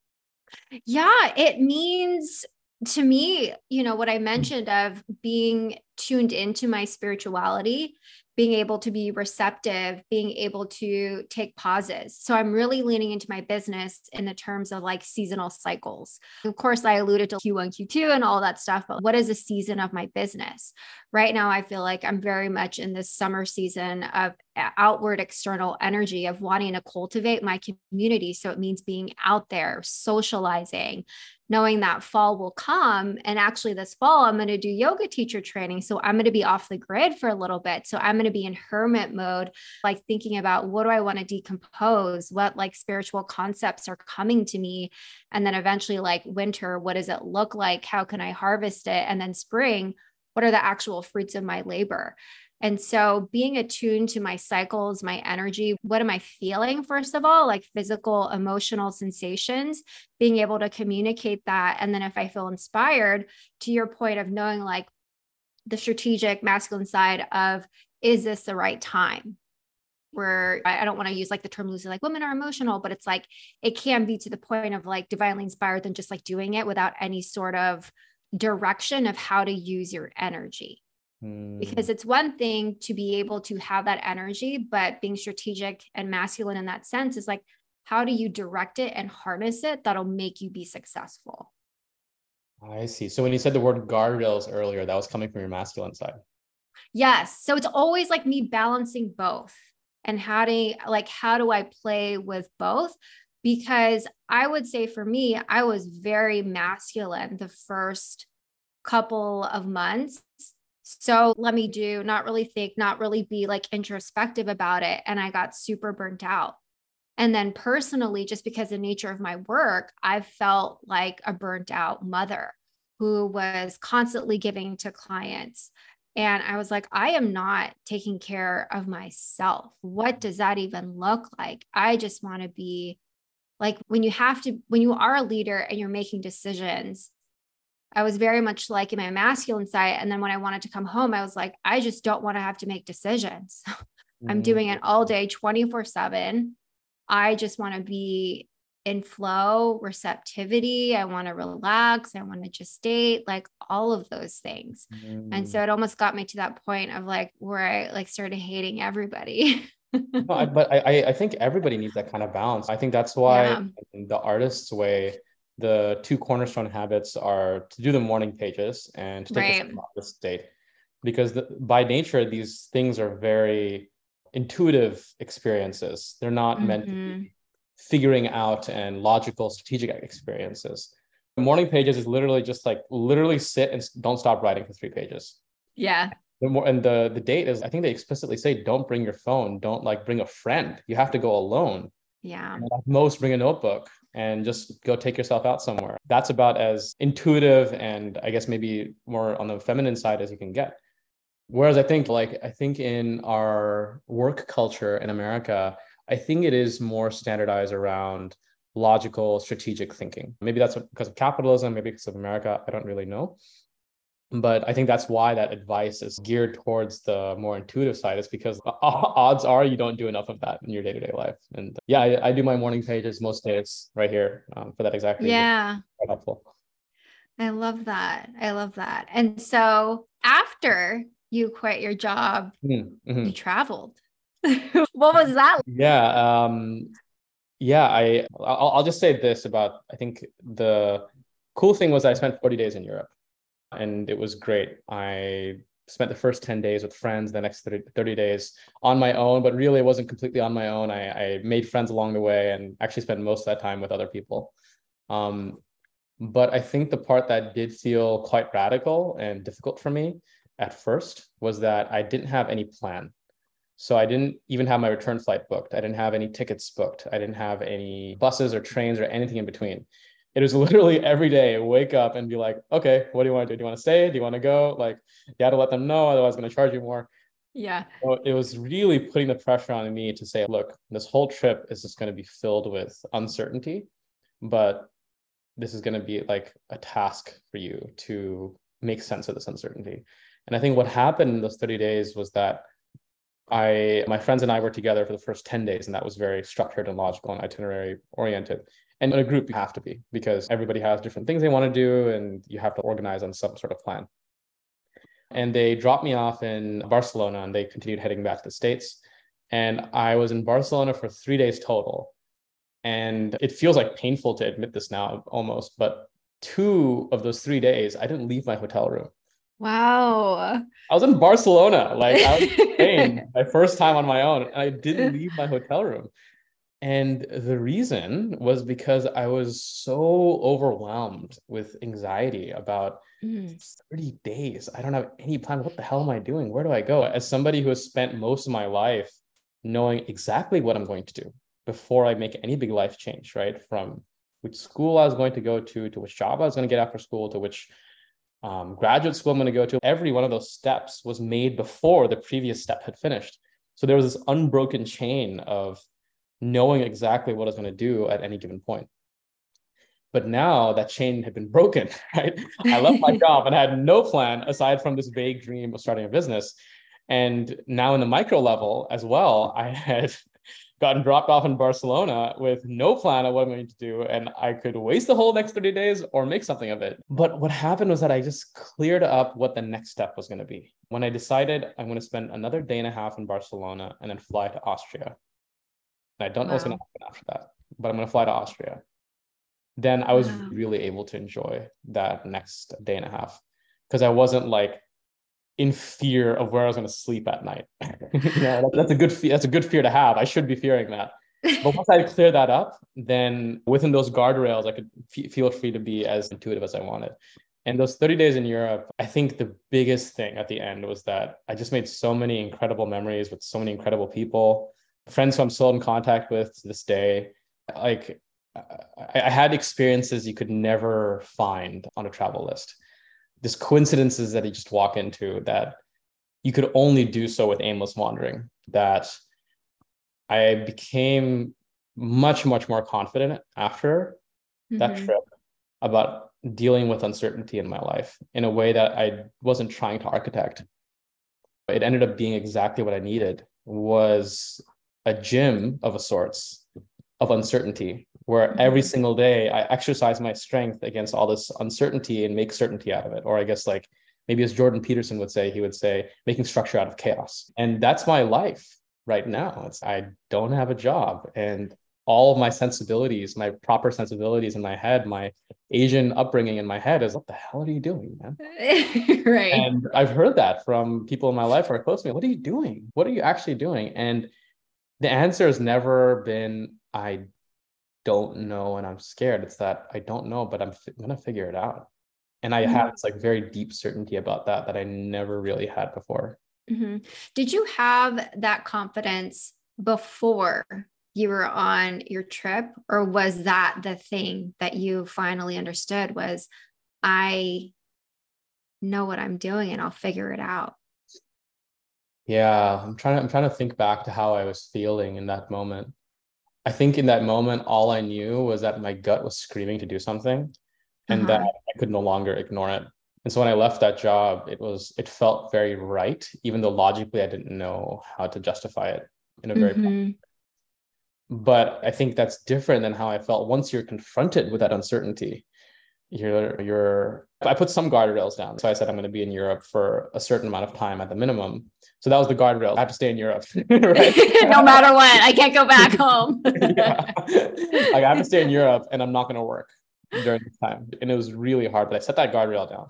Yeah, it means to me, you know, what I mentioned of being tuned into my spirituality being able to be receptive, being able to take pauses. So I'm really leaning into my business in the terms of like seasonal cycles. Of course, I alluded to Q1, Q2 and all that stuff, but what is a season of my business? Right now, I feel like I'm very much in this summer season of outward external energy of wanting to cultivate my community. So it means being out there, socializing, knowing that fall will come. And actually, this fall, I'm going to do yoga teacher training. So I'm going to be off the grid for a little bit. So I'm going to be in hermit mode, like thinking about what do I want to decompose? What like spiritual concepts are coming to me? And then eventually, like winter, what does it look like? How can I harvest it? And then spring, what are the actual fruits of my labor? And so being attuned to my cycles, my energy, what am I feeling, first of all, like physical, emotional sensations, being able to communicate that. And then if I feel inspired, to your point of knowing like the strategic masculine side of, is this the right time? Where I don't want to use like the term loosely, like women are emotional, but it's like it can be to the point of like divinely inspired than just like doing it without any sort of direction of how to use your energy because hmm. it's one thing to be able to have that energy, but being strategic and masculine in that sense is like, how do you direct it and harness it that'll make you be successful? I see. So when you said the word guardrails earlier, that was coming from your masculine side. Yes. So it's always like me balancing both and how do like how do I play with both? Because I would say for me, I was very masculine the first couple of months so let me do, not really think, not really be like introspective about it. And I got super burnt out. And then personally, just because the nature of my work, I felt like a burnt out mother who was constantly giving to clients. And I was like, I am not taking care of myself. What does that even look like? I just want to be like when you have to, when you are a leader and you're making decisions, I was very much like in my masculine side. And then when I wanted to come home, I was like, I just don't want to have to make decisions. I'm mm-hmm. doing it all day, 24 7. I just want to be in flow, receptivity. I want to relax. I want to just date, like all of those things. Mm. And so it almost got me to that point of like where I like started hating everybody. no, I, but I, I think everybody needs that kind of balance. I think that's why yeah. the artist's way the two cornerstone habits are to do the morning pages and to take right. a state. Because the, by nature these things are very intuitive experiences. They're not mm-hmm. meant to be mm-hmm. figuring out and logical strategic experiences. The morning pages is literally just like literally sit and don't stop writing for three pages. Yeah. The more and the the date is i think they explicitly say don't bring your phone. Don't like bring a friend. You have to go alone. Yeah. Most bring a notebook and just go take yourself out somewhere. That's about as intuitive and I guess maybe more on the feminine side as you can get. Whereas I think like I think in our work culture in America, I think it is more standardized around logical strategic thinking. Maybe that's because of capitalism, maybe because of America, I don't really know but i think that's why that advice is geared towards the more intuitive side is because odds are you don't do enough of that in your day-to-day life. And yeah i, I do my morning pages most days right here um, for that exact reason. Yeah. Quite helpful. I love that. I love that. And so after you quit your job mm-hmm. you traveled. What was that yeah um yeah i I'll, I'll just say this about i think the cool thing was i spent 40 days in europe and it was great. I spent the first 10 days with friends, the next 30, 30 days on my own, but really it wasn't completely on my own. I, I, made friends along the way and actually spent most of that time with other people. Um, but I think the part that did feel quite radical and difficult for me at first was that I didn't have any plan. So I didn't even have my return flight booked. I didn't have any tickets booked. I didn't have any buses or trains or anything in between it was literally every day wake up and be like okay what do you want to do? Do you want to stay? Do you want to go? Like you had to let them know otherwise i'm going to charge you more. Yeah. So it was really putting the pressure on me to say look this whole trip is just going to be filled with uncertainty but this is going to be like a task for you to make sense of this uncertainty. And i think what happened in those 30 days was that I my friends and I were together for the first 10 days and that was very structured and logical and itinerary oriented. And in a group, you have to be because everybody has different things they want to do and you have to organize on some sort of plan. And they dropped me off in Barcelona and they continued heading back to the States. And I was in Barcelona for three days total. And it feels like painful to admit this now almost, but two of those three days, I didn't leave my hotel room. Wow. I was in Barcelona. Like I was in Spain, my first time on my own. And I didn't leave my hotel room. And the reason was because I was so overwhelmed with anxiety about mm. 30 days. I don't have any plan. What the hell am I doing? Where do I go? As somebody who has spent most of my life knowing exactly what I'm going to do before I make any big life change, right? From which school I was going to go to, to which job I was going to get after school, to which um, graduate school I'm going to go to. Every one of those steps was made before the previous step had finished. So there was this unbroken chain of knowing exactly what I was going to do at any given point. But now that chain had been broken, right? I left my job and had no plan aside from this vague dream of starting a business. And now in the micro level as well, I had gotten dropped off in Barcelona with no plan of what I'm going to do. And I could waste the whole next 30 days or make something of it. But what happened was that I just cleared up what the next step was going to be. When I decided I'm going to spend another day and a half in Barcelona and then fly to Austria. And I don't wow. know what's going to happen after that, but I'm going to fly to Austria. Then I was wow. really able to enjoy that next day and a half because I wasn't like, in fear of where I was going to sleep at night. yeah, that's a good that's a good fear to have. I should be fearing that. But once I clear that up, then within those guardrails, I could f- feel free to be as intuitive as I wanted. And those 30 days in Europe, I think the biggest thing at the end was that I just made so many incredible memories with so many incredible people, friends who I'm still in contact with to this day. Like I, I had experiences you could never find on a travel list this coincidences that you just walk into that you could only do so with aimless wandering that i became much much more confident after mm-hmm. that trip about dealing with uncertainty in my life in a way that i wasn't trying to architect it ended up being exactly what i needed was a gym of a sorts of uncertainty where every mm-hmm. single day I exercise my strength against all this uncertainty and make certainty out of it. Or I guess like maybe as Jordan Peterson would say, he would say making structure out of chaos. And that's my life right now. It's I don't have a job and all of my sensibilities, my proper sensibilities in my head, my Asian upbringing in my head is what the hell are you doing, man? right. And I've heard that from people in my life who are close to me. What are you doing? What are you actually doing? And the answer has never been I don't know and I'm scared. It's that I don't know, but I'm, f- I'm gonna figure it out. And I mm-hmm. have this like very deep certainty about that that I never really had before. Mm-hmm. Did you have that confidence before you were on your trip, or was that the thing that you finally understood? Was I know what I'm doing and I'll figure it out? Yeah, I'm trying. To, I'm trying to think back to how I was feeling in that moment. I think in that moment, all I knew was that my gut was screaming to do something and uh-huh. that I could no longer ignore it. And so when I left that job, it was, it felt very right, even though logically I didn't know how to justify it in a very, mm-hmm. but I think that's different than how I felt once you're confronted with that uncertainty. You're, you're, I put some guardrails down. So I said, I'm going to be in Europe for a certain amount of time at the minimum. So that was the guardrail. I have to stay in Europe, no matter what, I can't go back home. yeah. Like I have to stay in Europe, and I'm not going to work during this time. And it was really hard, but I set that guardrail down.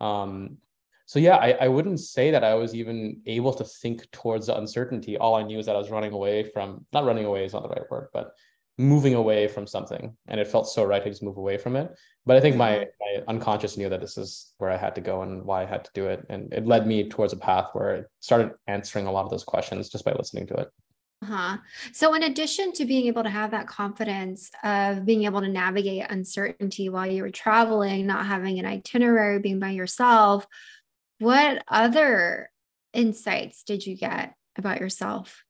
Um, so yeah, I, I wouldn't say that I was even able to think towards the uncertainty. All I knew is that I was running away from not running away is not the right word, but moving away from something and it felt so right to just move away from it but i think my, my unconscious knew that this is where i had to go and why i had to do it and it led me towards a path where it started answering a lot of those questions just by listening to it uh-huh. So, in addition to being able to have that confidence of being able to navigate uncertainty while you were traveling, not having an itinerary, being by yourself, what other insights did you get about yourself?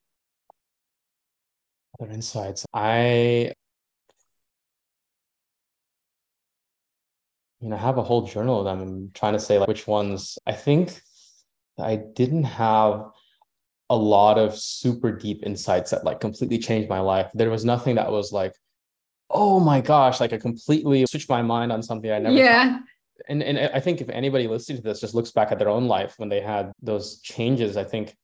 other insights. I you know, I have a whole journal of them. I'm trying to say like which ones. I think I didn't have a lot of super deep insights that like completely changed my life. There was nothing that was like, oh my gosh, like I completely switched my mind on something I never. Yeah. Thought. And and I think if anybody listening to this just looks back at their own life when they had those changes, I think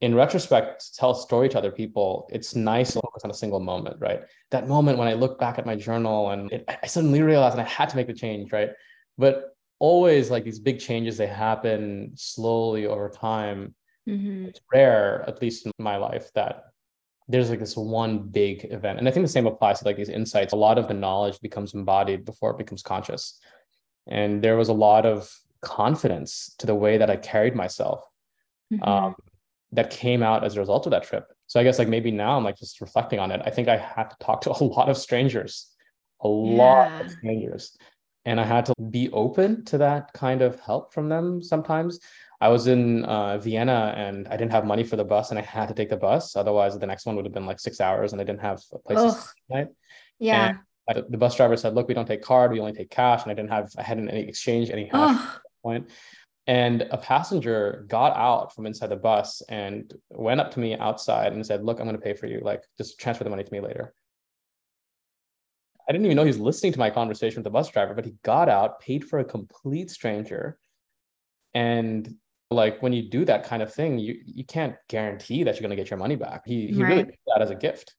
in retrospect, tell a story to other people, it's nice to focus on a single moment, right? That moment when I look back at my journal and it, I suddenly realized and I had to make the change, right? But always like these big changes, they happen slowly over time. Mm-hmm. It's rare, at least in my life, that there's like this one big event. And I think the same applies to like these insights. A lot of the knowledge becomes embodied before it becomes conscious. And there was a lot of confidence to the way that I carried myself Mm-hmm. um, that came out as a result of that trip. So I guess like maybe now I'm like just reflecting on it. I think I had to talk to a lot of strangers, a lot of strangers. And I had to be open to that kind of help from them sometimes. I was in uh, Vienna and I didn't have money for the bus and I had to take the bus. Otherwise, the next one would have been like six hours and I didn't have a place to stay. Right? Yeah. And the bus driver said, look, we don't take card, we only take cash. And I didn't have, I hadn't any exchange, any cash point. And a passenger got out from inside the bus and went up to me outside and said, Look, I'm going to pay for you. Like, just transfer the money to me later. I didn't even know he was listening to my conversation with the bus driver, but he got out, paid for a complete stranger. And like when you do that kind of thing, you, you can't guarantee that you're going to get your money back. He, he really Right. did that as a gift.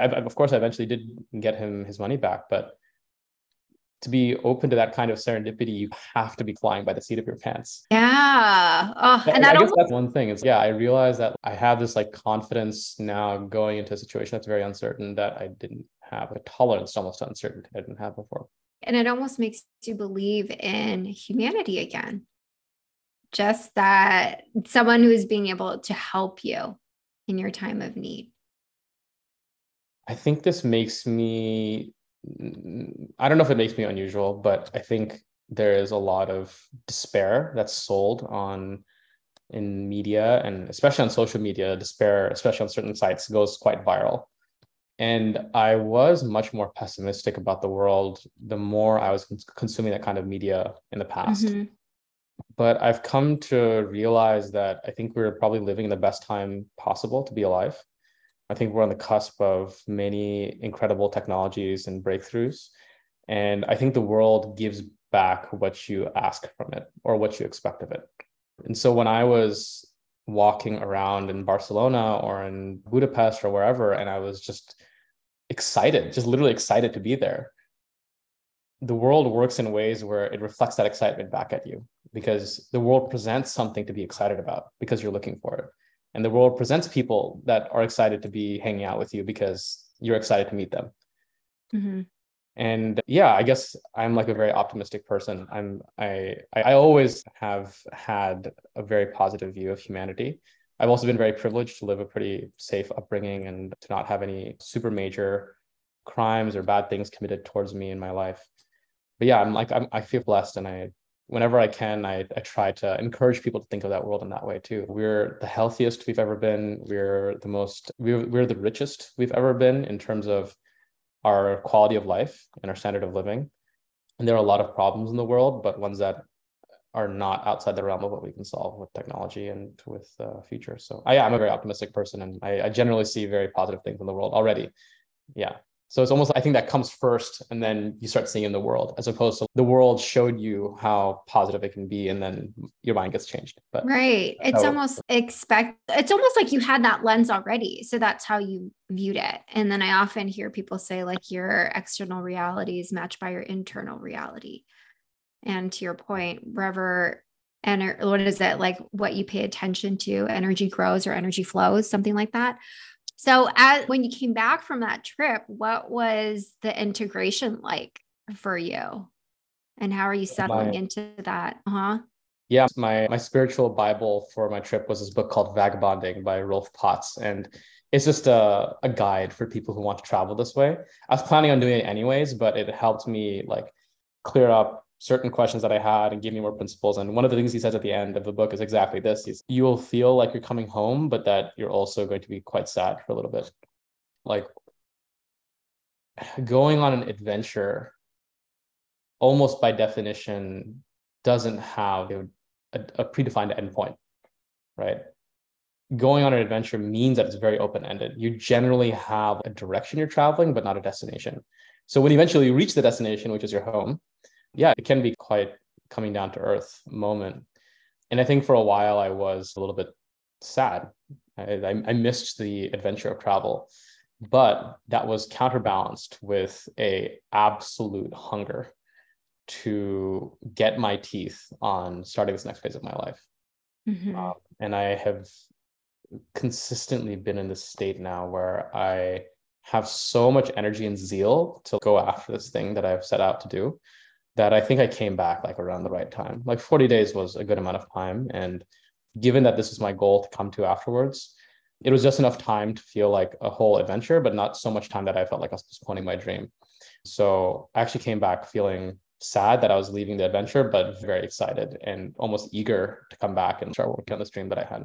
I- of course, I eventually did get him his money back, but to be open to that kind of serendipity, you have to be flying by the seat of your pants. yeah. Oh, and I, I guess that's one thing. It's yeah, I realize that I have this like confidence now going into a situation that's very uncertain that I didn't have a tolerance almost to uncertainty I didn't have before. and it almost makes you believe in humanity again. Just that someone who is being able to help you in your time of need. I think this makes me I don't know if it makes me unusual, but I think there is a lot of despair that's sold on in media and especially on social media, despair, especially on certain sites, goes quite viral. And I was much more pessimistic about the world the more I was consuming that kind of media in the past. Mhm. But I've come to realize that I think we're probably living the best time possible to be alive. I think we're on the cusp of many incredible technologies and breakthroughs. And I think the world gives back what you ask from it or what you expect of it. And so when I was walking around in Barcelona or in Budapest or wherever, and I was just excited, just literally excited to be there, the world works in ways where it reflects that excitement back at you because the world presents something to be excited about because you're looking for it and the world presents people that are excited to be hanging out with you because you're excited to meet them. Mhm. and yeah i guess i'm like a very optimistic person. I'm i i I always have had a very positive view of humanity. I've also been very privileged to live a pretty safe upbringing and to not have any super major crimes or bad things committed towards me in my life. But yeah i'm like I'm, i feel blessed and i whenever i can I, I try to encourage people to think of that world in that way too. We're the healthiest we've ever been. We're the most we're, we're the richest we've ever been in terms of our quality of life and our standard of living. And there are a lot of problems in the world but ones that are not outside the realm of what we can solve with technology and with uh, future. So I, i'm a very optimistic person and I, I generally see very positive things in the world already. Yeah so it's almost i think that comes first and then you start seeing in the world as opposed to the world showed you how positive it can be and then your mind gets changed but Right. It's almost expect it's almost like you had that lens already. So that's how you viewed it. And then I often hear people say like your external reality is matched by your internal reality. And to your point, wherever and what is it like what you pay attention to, energy grows or energy flows, something like that. So as when you came back from that trip, what was the integration like for you? And how are you settling My- into that? Uh-huh. yeah my my spiritual bible for my trip was this book called vagabonding by rolf potts and it's just a, a guide for people who want to travel this way i was planning on doing it anyways but it helped me like clear up certain questions that i had and gave me more principles and one of the things he says at the end of the book is exactly this He's, you will feel like you're coming home but that you're also going to be quite sad for a little bit like going on an adventure almost by definition doesn't have a, a predefined endpoint, right? Going on an adventure means that it's very open ended. You generally have a direction you're traveling, but not a destination. So when eventually you reach the destination, which is your home, yeah, it can be quite coming down to earth moment. And I think for a while I was a little bit sad. I, I, missed the adventure of travel, but that was counterbalanced with a absolute hunger to get my teeth on starting this next phase of my life. Mm-hmm. Um, and I have consistently been in this state now where I have so much energy and zeal to go after this thing that I've set out to do that I think I came back like around the right time. Like 40 days was a good amount of time. And given that this was my goal to come to afterwards, it was just enough time to feel like a whole adventure, but not so much time that I felt like I was postponing my dream. So I actually came back feeling sad that I was leaving the adventure, but very excited and almost eager to come back and start working on this dream that I had.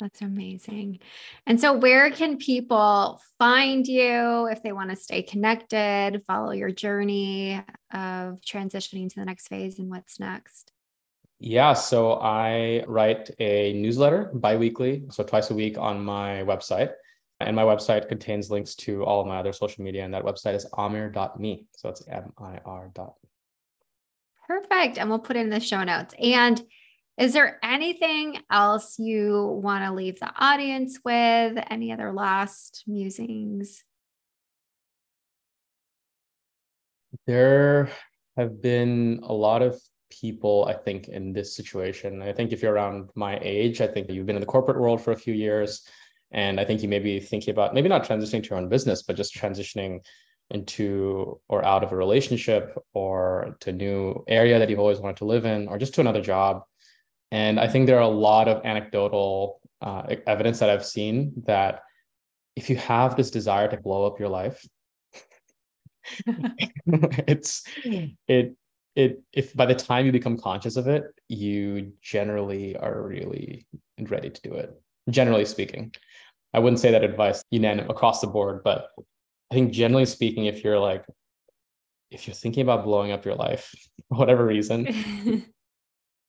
That's amazing. And so, where can people find you if they want to stay connected, follow your journey of transitioning to the next phase and what's next? Yeah, so I write a newsletter biweekly, so twice a week on my website. And my website contains links to all of my other social media, and that website is amir.me. So it's M I R dot. Perfect. And we'll put it in the show notes. And is there anything else you want to leave the audience with? Any other last musings? There have been a lot of people, I think, in this situation. I think if you're around my age, I think you've been in the corporate world for a few years. And I think you may be thinking about maybe not transitioning to your own business, but just transitioning into or out of a relationship or to a new area that you've always wanted to live in or just to another job. And I think there are a lot of anecdotal uh, evidence that I've seen that if you have this desire to blow up your life, it's it it if by the time you become conscious of it, you generally are really ready to do it. Generally speaking, I wouldn't say that advice unanimous across the board, but I think generally speaking, if you're like if you're thinking about blowing up your life for whatever reason,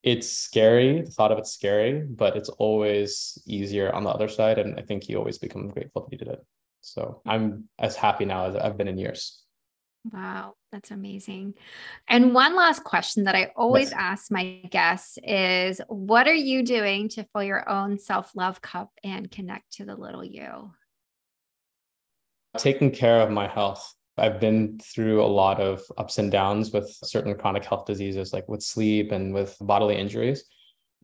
it's scary. The thought of it's scary, but it's always easier on the other side. And I think you always become grateful that you did it. So I'm as happy now as I've been in years. Wow, that's amazing. And one last question that I always yes. ask my guests is what are you doing to fill your own self love cup and connect to the little you? Taking care of my health. I've been through a lot of ups and downs with certain chronic health diseases, like with sleep and with bodily injuries.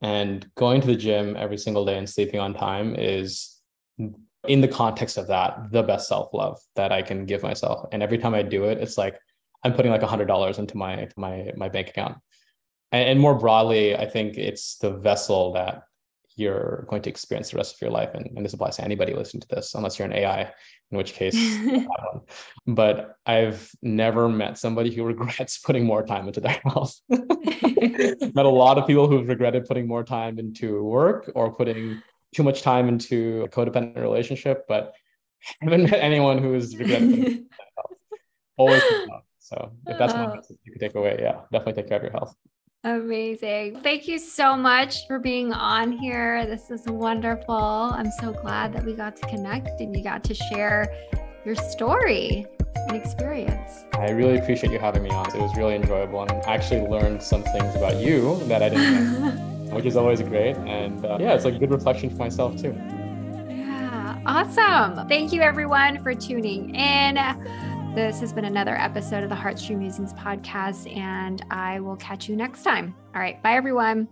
And going to the gym every single day and sleeping on time is in the context of that the best self-love that i can give myself and every time i do it it's like i'm putting like a hundred dollars into my my my bank account and, and, more broadly i think it's the vessel that you're going to experience the rest of your life and, and this applies to anybody listening to this unless you're an ai in which case but i've never met somebody who regrets putting more time into their health met a lot of people who've regretted putting more time into work or putting too much time into a codependent relationship, but I haven't met anyone who is regretting health. always so if that's one oh. you could take away, yeah, definitely take care of your health. Amazing. Thank you so much for being on here. This is wonderful. I'm so glad that we got to connect and you got to share your story and experience. I really appreciate you having me on. It was really enjoyable and I actually learned some things about you that I didn't know. which is always great. And uh, yeah, it's like a good reflection for myself too. Yeah, awesome. Thank you everyone for tuning in. This has been another episode of the Heartstream Musings podcast, and I will catch you next time. All right, bye everyone.